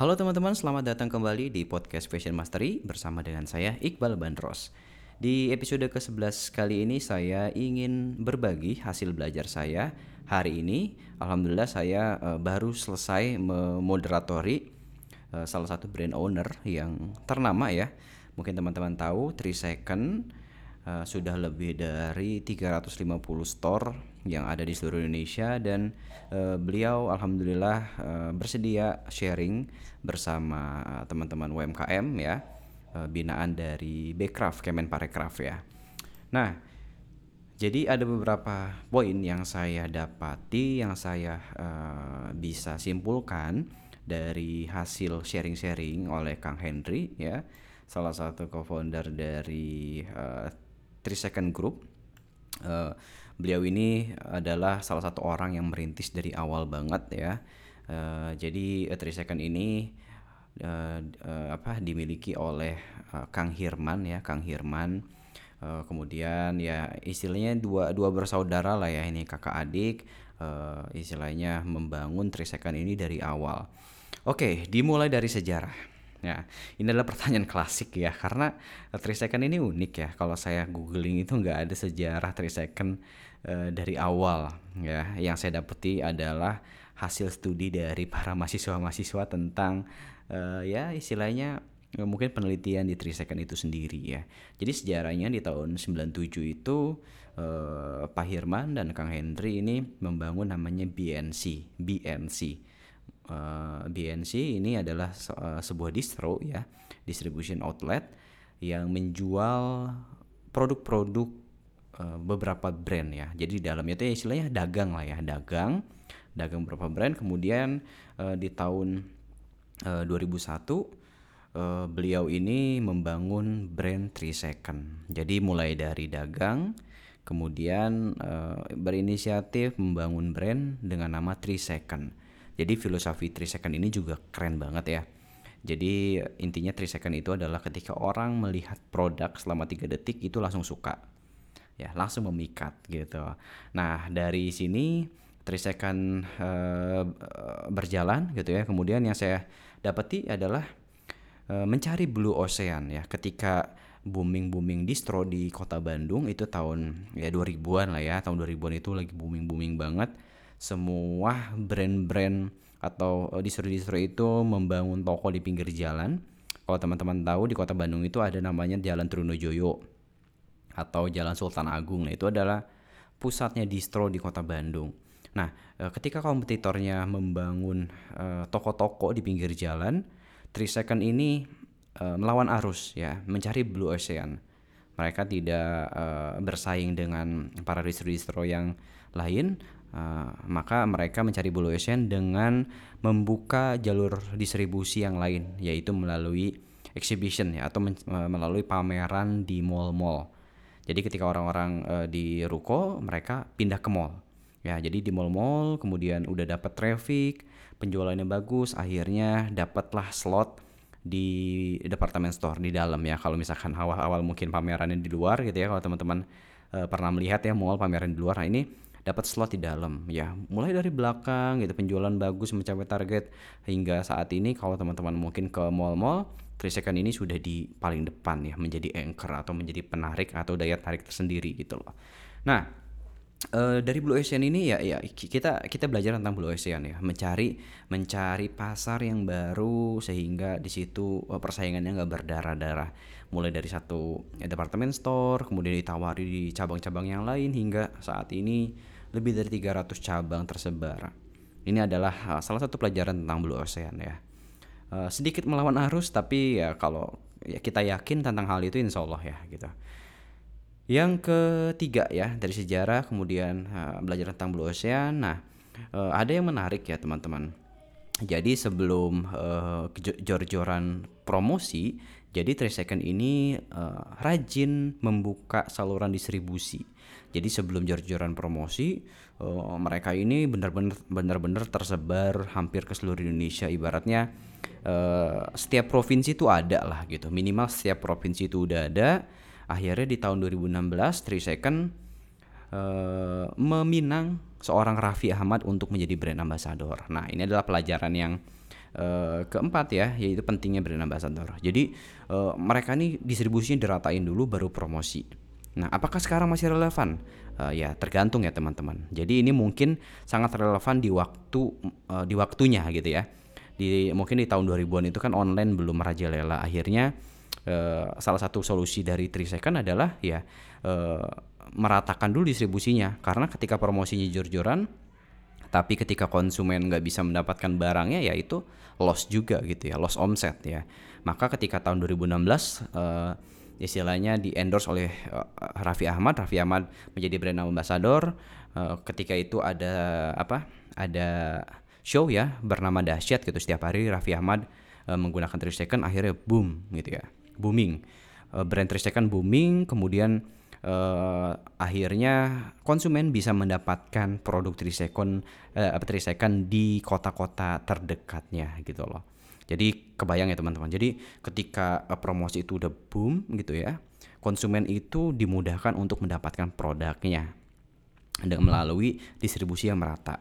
Halo teman-teman, selamat datang kembali di podcast Fashion Mastery bersama dengan saya Iqbal Bandros. Di episode ke-11 kali ini saya ingin berbagi hasil belajar saya hari ini. Alhamdulillah saya uh, baru selesai memoderatori uh, salah satu brand owner yang ternama ya. Mungkin teman-teman tahu 3 Second uh, sudah lebih dari 350 store yang ada di seluruh Indonesia dan uh, beliau alhamdulillah uh, bersedia sharing bersama teman-teman UMKM ya uh, binaan dari Bekraf Kemenparekraf ya. Nah, jadi ada beberapa poin yang saya dapati yang saya uh, bisa simpulkan dari hasil sharing-sharing oleh Kang Henry ya, salah satu co-founder dari uh, Three Second Group. Uh, beliau ini adalah salah satu orang yang merintis dari awal banget ya. Uh, jadi uh, Three Second ini uh, uh, apa dimiliki oleh uh, Kang Hirman ya, Kang Hirman. Uh, kemudian ya istilahnya dua dua bersaudara lah ya ini kakak adik. Uh, istilahnya membangun Three Second ini dari awal. Oke, dimulai dari sejarah. Ya, ini adalah pertanyaan klasik ya, karena 3 second ini unik ya. Kalau saya googling itu nggak ada sejarah 3 second uh, dari awal ya. Yang saya dapati adalah hasil studi dari para mahasiswa-mahasiswa tentang uh, ya istilahnya uh, mungkin penelitian di 3 second itu sendiri ya. Jadi sejarahnya di tahun 97 itu uh, Pak Hirman dan Kang Henry ini membangun namanya BNC, BNC uh, eh, BNC ini adalah uh, sebuah distro ya, distribution outlet yang menjual produk-produk uh, beberapa brand ya. Jadi di dalamnya itu istilahnya dagang lah ya, dagang, dagang beberapa brand. Kemudian di tahun uh, 2001 uh, beliau ini membangun brand Three Second. Jadi mulai dari dagang, kemudian berinisiatif membangun brand dengan nama Three Second. Jadi filosofi 3 second ini juga keren banget ya. Jadi intinya 3 second itu adalah ketika orang melihat produk selama 3 detik itu langsung suka. Ya, langsung memikat gitu. Nah, dari sini 3 second uh, berjalan gitu ya. Kemudian yang saya dapati adalah uh, mencari blue ocean ya. Ketika booming-booming distro di kota Bandung itu tahun ya 2000-an lah ya. Tahun 2000-an itu lagi booming-booming banget semua brand-brand atau eh, distro-distro itu membangun toko di pinggir jalan. Kalau teman-teman tahu di kota Bandung itu ada namanya Jalan Trunojoyo atau Jalan Sultan Agung. Nah, itu adalah pusatnya distro di kota Bandung. Nah, eh, ketika kompetitornya membangun uh, toko-toko di pinggir jalan, Three Second ini uh, melawan arus ya, mencari blue ocean. Mereka tidak uh, bersaing dengan para distro-distro yang lain, Uh, maka mereka mencari blue ocean dengan membuka jalur distribusi yang lain yaitu melalui exhibition ya atau uh, melalui pameran di mall-mall. Jadi ketika orang-orang uh, di ruko mereka pindah ke mall. Ya, jadi di mall-mall kemudian udah dapat traffic, penjualannya bagus, akhirnya dapatlah slot di departemen store di dalam ya. Kalau misalkan awal-awal mungkin pamerannya di luar gitu ya kalau teman-teman pernah melihat ya mall pameran di luar. Nah, ini dapat slot di dalam ya. Mulai dari belakang gitu penjualan bagus mencapai target. Hingga saat ini kalau teman-teman mungkin ke mall-mall Trisekan ini sudah di paling depan ya. Menjadi anchor atau menjadi penarik atau daya tarik tersendiri gitu loh. Nah uh, dari Blue Ocean ini ya ya kita kita belajar tentang Blue Ocean ya. Mencari mencari pasar yang baru sehingga di situ uh, persaingannya nggak berdarah-darah. Mulai dari satu ya, departemen store kemudian ditawari di cabang-cabang yang lain hingga saat ini lebih dari 300 cabang tersebar. Ini adalah uh, salah satu pelajaran tentang Blue Ocean ya. Uh, sedikit melawan arus tapi ya kalau ya kita yakin tentang hal itu insya Allah ya gitu. Yang ketiga ya dari sejarah kemudian uh, belajar tentang Blue Ocean. Nah ada yang menarik ya teman-teman. Jadi sebelum uh, jor-joran promosi, jadi Three Second ini uh, rajin membuka saluran distribusi. Jadi sebelum jor-joran promosi, uh, mereka ini benar-benar benar-benar tersebar hampir ke seluruh Indonesia. Ibaratnya uh, setiap provinsi itu ada lah gitu. Minimal setiap provinsi itu udah ada. Akhirnya di tahun 2016 Three Second uh, meminang seorang Raffi Ahmad untuk menjadi brand ambassador. Nah, ini adalah pelajaran yang uh, keempat ya yaitu pentingnya brand ambassador. Jadi uh, mereka nih distribusinya diratain dulu baru promosi. Nah, apakah sekarang masih relevan? Uh, ya tergantung ya teman-teman. Jadi ini mungkin sangat relevan di waktu uh, di waktunya gitu ya. Di mungkin di tahun 2000-an itu kan online belum merajalela. Akhirnya uh, salah satu solusi dari Trisecond adalah ya uh, meratakan dulu distribusinya karena ketika promosinya jor-joran tapi ketika konsumen nggak bisa mendapatkan barangnya ya itu loss juga gitu ya loss omset ya maka ketika tahun 2016 uh, istilahnya di endorse oleh uh, Raffi Ahmad. Raffi Ahmad menjadi brand ambassador. Uh, ketika itu ada apa ada show ya bernama dahsyat gitu. Setiap hari Raffi Ahmad uh, menggunakan 3 second akhirnya boom gitu ya. Booming. Uh, brand 3 second booming kemudian uh, akhirnya konsumen bisa mendapatkan produk Trisecond uh, Trisecond di kota-kota terdekatnya gitu loh. Jadi kebayang ya teman-teman. Jadi ketika uh, promosi itu udah boom gitu ya, konsumen itu dimudahkan untuk mendapatkan produknya dengan melalui distribusi yang merata.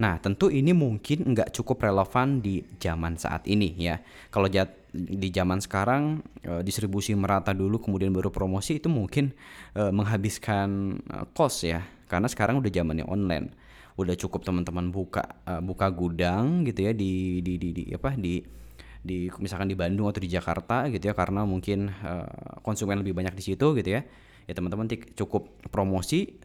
Nah, tentu ini mungkin nggak cukup relevan di zaman saat ini ya. Kalau di zaman sekarang e, distribusi merata dulu kemudian baru promosi itu mungkin e, menghabiskan e, cost ya. Karena sekarang udah zamannya online. Udah cukup teman-teman buka buka gudang gitu ya di di di, di apa di di misalkan di Bandung atau di Jakarta gitu ya karena mungkin e, konsumen lebih banyak di situ gitu ya. Ya teman-teman cukup promosi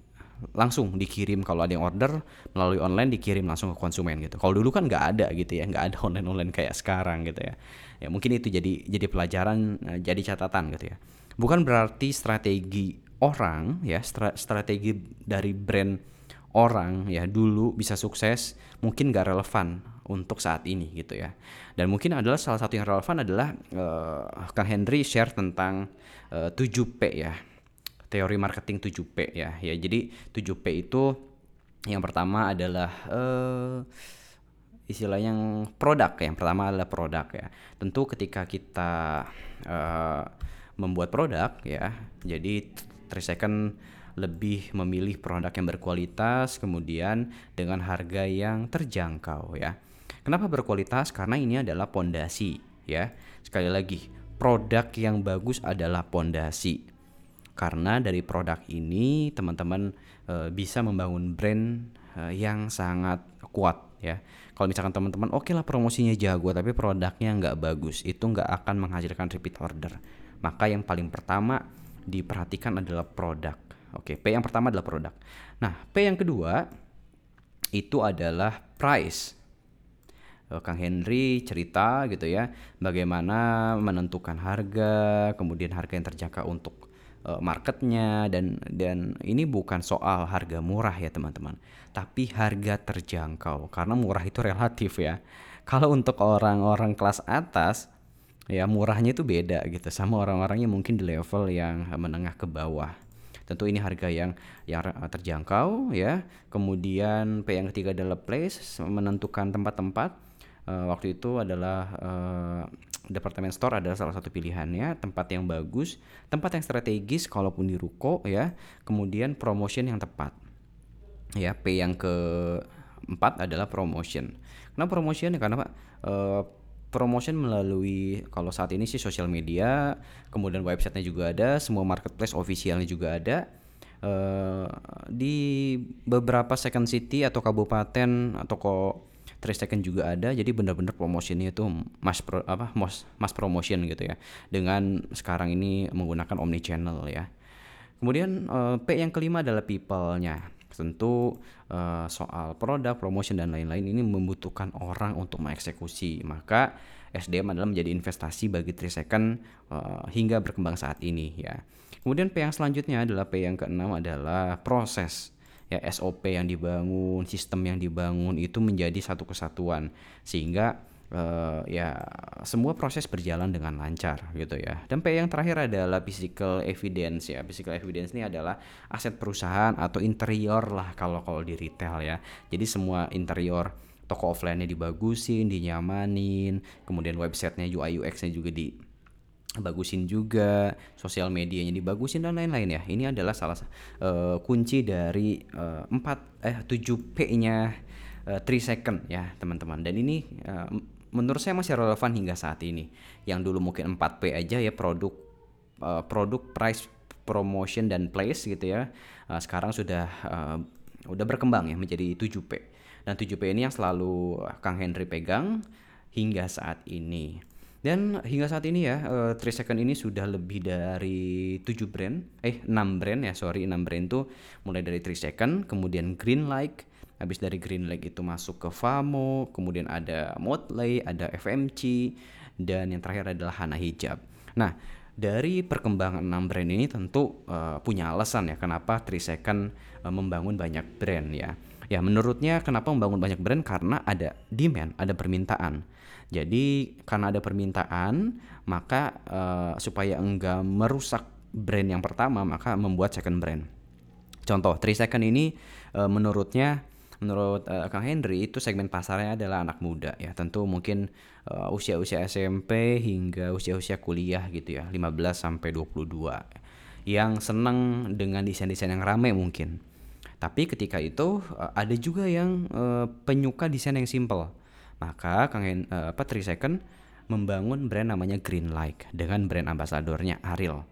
langsung dikirim kalau ada yang order melalui online dikirim langsung ke konsumen gitu. Kalau dulu kan nggak ada gitu ya, nggak ada online online kayak sekarang gitu ya. Ya mungkin itu jadi jadi pelajaran, eh, jadi catatan gitu ya. Bukan berarti strategi orang ya strategi dari brand orang ya dulu bisa sukses mungkin nggak relevan untuk saat ini gitu ya. Dan mungkin adalah salah satu yang relevan adalah uh, Kang Henry share tentang uh, eh, 7P ya teori marketing 7P ya. Ya, jadi 7P itu yang pertama adalah uh, istilah yang produk. Yang pertama adalah produk ya. Tentu ketika kita uh, membuat produk ya, jadi second lebih memilih produk yang berkualitas kemudian dengan harga yang terjangkau ya. Kenapa berkualitas? Karena ini adalah pondasi ya. Sekali lagi, produk yang bagus adalah pondasi karena dari produk ini teman-teman e, bisa membangun brand e, yang sangat kuat ya. Kalau misalkan teman-teman oke okay lah promosinya jago tapi produknya nggak bagus, itu nggak akan menghasilkan repeat order. Maka yang paling pertama diperhatikan adalah produk. Oke, P yang pertama adalah produk. Nah, P yang kedua itu adalah price. Eh, Kang Henry cerita gitu ya, bagaimana menentukan harga, kemudian harga yang terjangkau untuk uh, marketnya dan dan ini bukan soal harga murah ya teman-teman tapi harga terjangkau karena murah itu relatif ya kalau untuk orang-orang kelas atas ya murahnya itu beda gitu sama orang-orangnya mungkin di level yang menengah ke bawah tentu ini harga yang yang terjangkau ya. Kemudian P yang ketiga adalah place menentukan tempat-tempat. Uh, waktu itu adalah uh, departemen store adalah salah satu pilihannya tempat yang bagus tempat yang strategis kalaupun di ruko ya. Kemudian promotion yang tepat. Ya P yang keempat adalah promotion. Kenapa promotion? Karena uh, promotion melalui kalau saat ini sih sosial media kemudian websitenya juga ada semua marketplace officialnya juga ada. Uh, di beberapa second city atau kabupaten atau kok Second juga ada. Jadi benar-benar promosinya itu mass pro, apa mass, mass promotion gitu ya. Dengan sekarang ini menggunakan omni channel ya. Kemudian uh, P yang kelima adalah people-nya tentu uh, soal produk promotion dan lain-lain ini membutuhkan orang untuk mengeksekusi. Maka SDM adalah menjadi investasi bagi Trisecond uh, hingga berkembang saat ini ya. Kemudian P yang selanjutnya adalah P yang keenam adalah proses. Ya SOP yang dibangun, sistem yang dibangun itu menjadi satu kesatuan. Sehingga uh, ya semua proses berjalan dengan lancar gitu ya. Dan P yang terakhir adalah physical evidence ya. Physical evidence ini adalah aset perusahaan atau interior lah kalau kalau di retail ya. Jadi semua interior toko offline-nya dibagusin, dinyamanin, kemudian websitenya UI UX-nya juga di bagusin juga sosial medianya dibagusin dan lain-lain ya ini adalah salah uh, kunci dari uh, eh 7 P-nya uh, 3 second ya teman-teman dan ini uh, menurut saya masih relevan hingga saat ini. Yang dulu mungkin 4P aja ya produk uh, produk price promotion dan place gitu ya. Uh, sekarang sudah uh, udah berkembang ya menjadi 7P. Dan 7P ini yang selalu Kang Henry pegang hingga saat ini. Dan hingga saat ini ya, uh, 3 second ini sudah lebih dari 7 brand, eh 6 brand ya, sorry 6 brand tuh mulai dari 3 second, kemudian Green Like, habis dari Green Lake itu masuk ke Famo, kemudian ada Motley, ada FMC, dan yang terakhir adalah Hana Hijab. Nah, dari perkembangan enam brand ini tentu uh, punya alasan ya kenapa Trisecond uh, membangun banyak brand ya. Ya menurutnya kenapa membangun banyak brand karena ada demand, ada permintaan. Jadi karena ada permintaan, maka uh, supaya enggak merusak brand yang pertama, maka membuat second brand. Contoh, 3 second ini uh, menurutnya menurut uh, Kang Henry itu segmen pasarnya adalah anak muda ya. Tentu mungkin uh, usia-usia SMP hingga usia-usia kuliah gitu ya, 15 sampai 22. Yang senang dengan desain-desain yang ramai mungkin. Tapi ketika itu uh, ada juga yang uh, penyuka desain yang simple maka Kang Hen, uh, apa 3 Second membangun brand namanya Green Like dengan brand ambasadornya Ariel.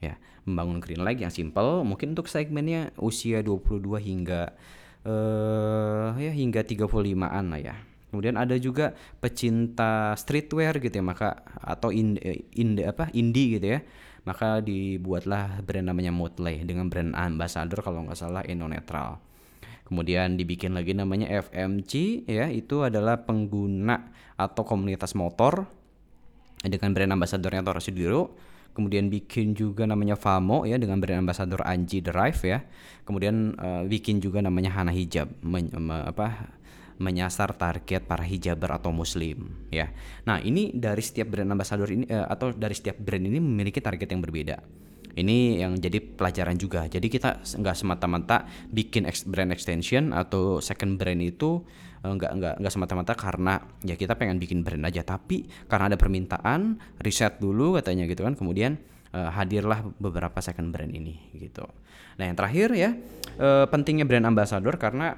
Ya, membangun Green Like yang simple mungkin untuk segmennya usia 22 hingga uh, ya hingga 35-an lah ya. Kemudian ada juga pecinta streetwear gitu ya, maka atau in, in apa indie gitu ya. Maka dibuatlah brand namanya Motley dengan brand ambassador kalau nggak salah Eno Netral. Kemudian dibikin lagi namanya FMC ya, itu adalah pengguna atau komunitas motor dengan brand ambasadornya Toro Sudiro. Kemudian bikin juga namanya Famo ya dengan brand ambasador Anji Drive ya. Kemudian uh, bikin juga namanya Hana Hijab men, me, apa menyasar target para hijaber atau muslim ya. Nah, ini dari setiap brand ambasador ini uh, atau dari setiap brand ini memiliki target yang berbeda. Ini yang jadi pelajaran juga. Jadi kita nggak semata-mata bikin brand extension atau second brand itu eh, nggak nggak nggak semata-mata karena ya kita pengen bikin brand aja, tapi karena ada permintaan, riset dulu katanya gitu kan, kemudian uh, hadirlah beberapa second brand ini gitu. Nah yang terakhir ya uh, pentingnya brand ambassador karena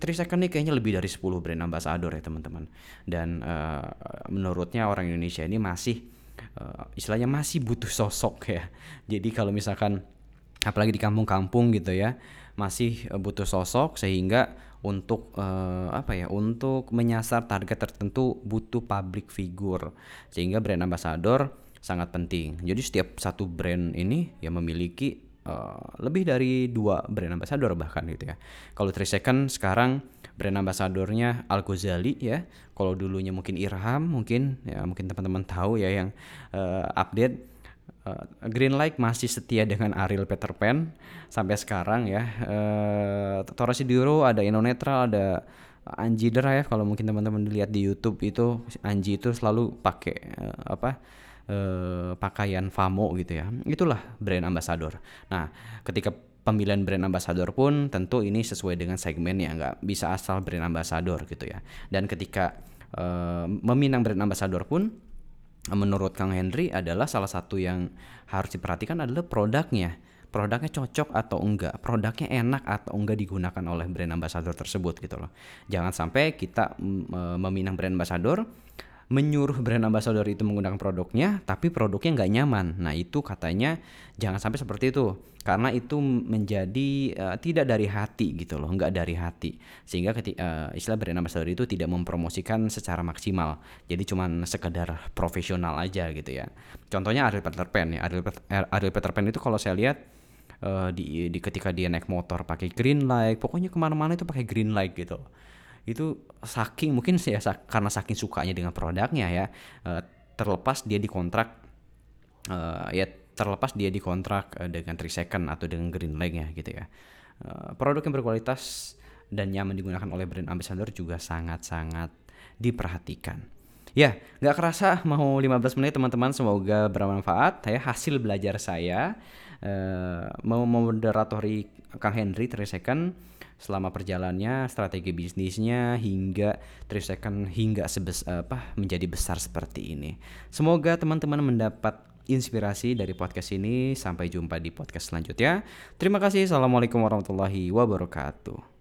Three Second ini kayaknya lebih dari 10 brand ambassador ya teman-teman. Dan menurutnya orang Indonesia ini masih uh, istilahnya masih butuh sosok ya. Jadi kalau misalkan apalagi di kampung-kampung gitu ya masih uh, butuh sosok sehingga untuk uh, apa ya untuk menyasar target tertentu butuh public figure sehingga brand ambassador sangat penting. Jadi setiap satu brand ini ya memiliki uh, lebih dari dua brand ambassador bahkan gitu ya. Kalau 3 Second sekarang brand ambasadornya Al Ghazali ya. Kalau dulunya mungkin Irham, mungkin ya mungkin teman-teman tahu ya yang uh, update uh, Green Light masih setia dengan Ariel Peter Pan sampai sekarang ya. Uh, Toro Sidiro ada Indonetra, ada Anji Drive kalau mungkin teman-teman lihat di YouTube itu Anji itu selalu pakai uh, apa pakaian Famo gitu ya. Itulah brand ambassador. Nah, ketika pemilihan brand ambassador pun tentu ini sesuai dengan segmennya nggak bisa asal brand ambassador gitu ya. Dan ketika uh, meminang brand ambassador pun menurut Kang Henry adalah salah satu yang harus diperhatikan adalah produknya. Produknya cocok atau enggak? Produknya enak atau enggak digunakan oleh brand ambassador tersebut gitu loh. Jangan sampai kita mm, meminang brand ambassador menyuruh brand ambassador itu menggunakan produknya tapi produknya nggak nyaman. Nah itu katanya jangan sampai seperti itu karena itu menjadi uh, tidak dari hati gitu loh nggak dari hati. Sehingga ketika uh, istilah brand ambassador itu tidak mempromosikan secara maksimal. Jadi cuman sekedar profesional aja gitu ya. Contohnya Ariel Peter Pan ya. Ariel, Ariel Peter Pan itu kalau saya lihat uh, di, di ketika dia naik motor pakai green light pokoknya ke mana-mana itu pakai green light gitu itu saking mungkin ya karena saking sukanya dengan produknya ya uh, terlepas dia dikontrak uh, ya terlepas dia dikontrak uh, dengan Three Second atau dengan Green Lake ya gitu ya produk yang berkualitas dan nyaman digunakan oleh brand ambassador juga sangat-sangat diperhatikan Ya, nggak kerasa mau 15 menit teman-teman, semoga bermanfaat. Ya, hasil belajar saya uh, mau moderatori Kang Henry 3 second selama perjalannya, strategi bisnisnya hingga 3 second hingga sebes apa menjadi besar seperti ini. Semoga teman-teman mendapat inspirasi dari podcast ini. Sampai jumpa di podcast selanjutnya. Terima kasih. Assalamualaikum warahmatullahi wabarakatuh.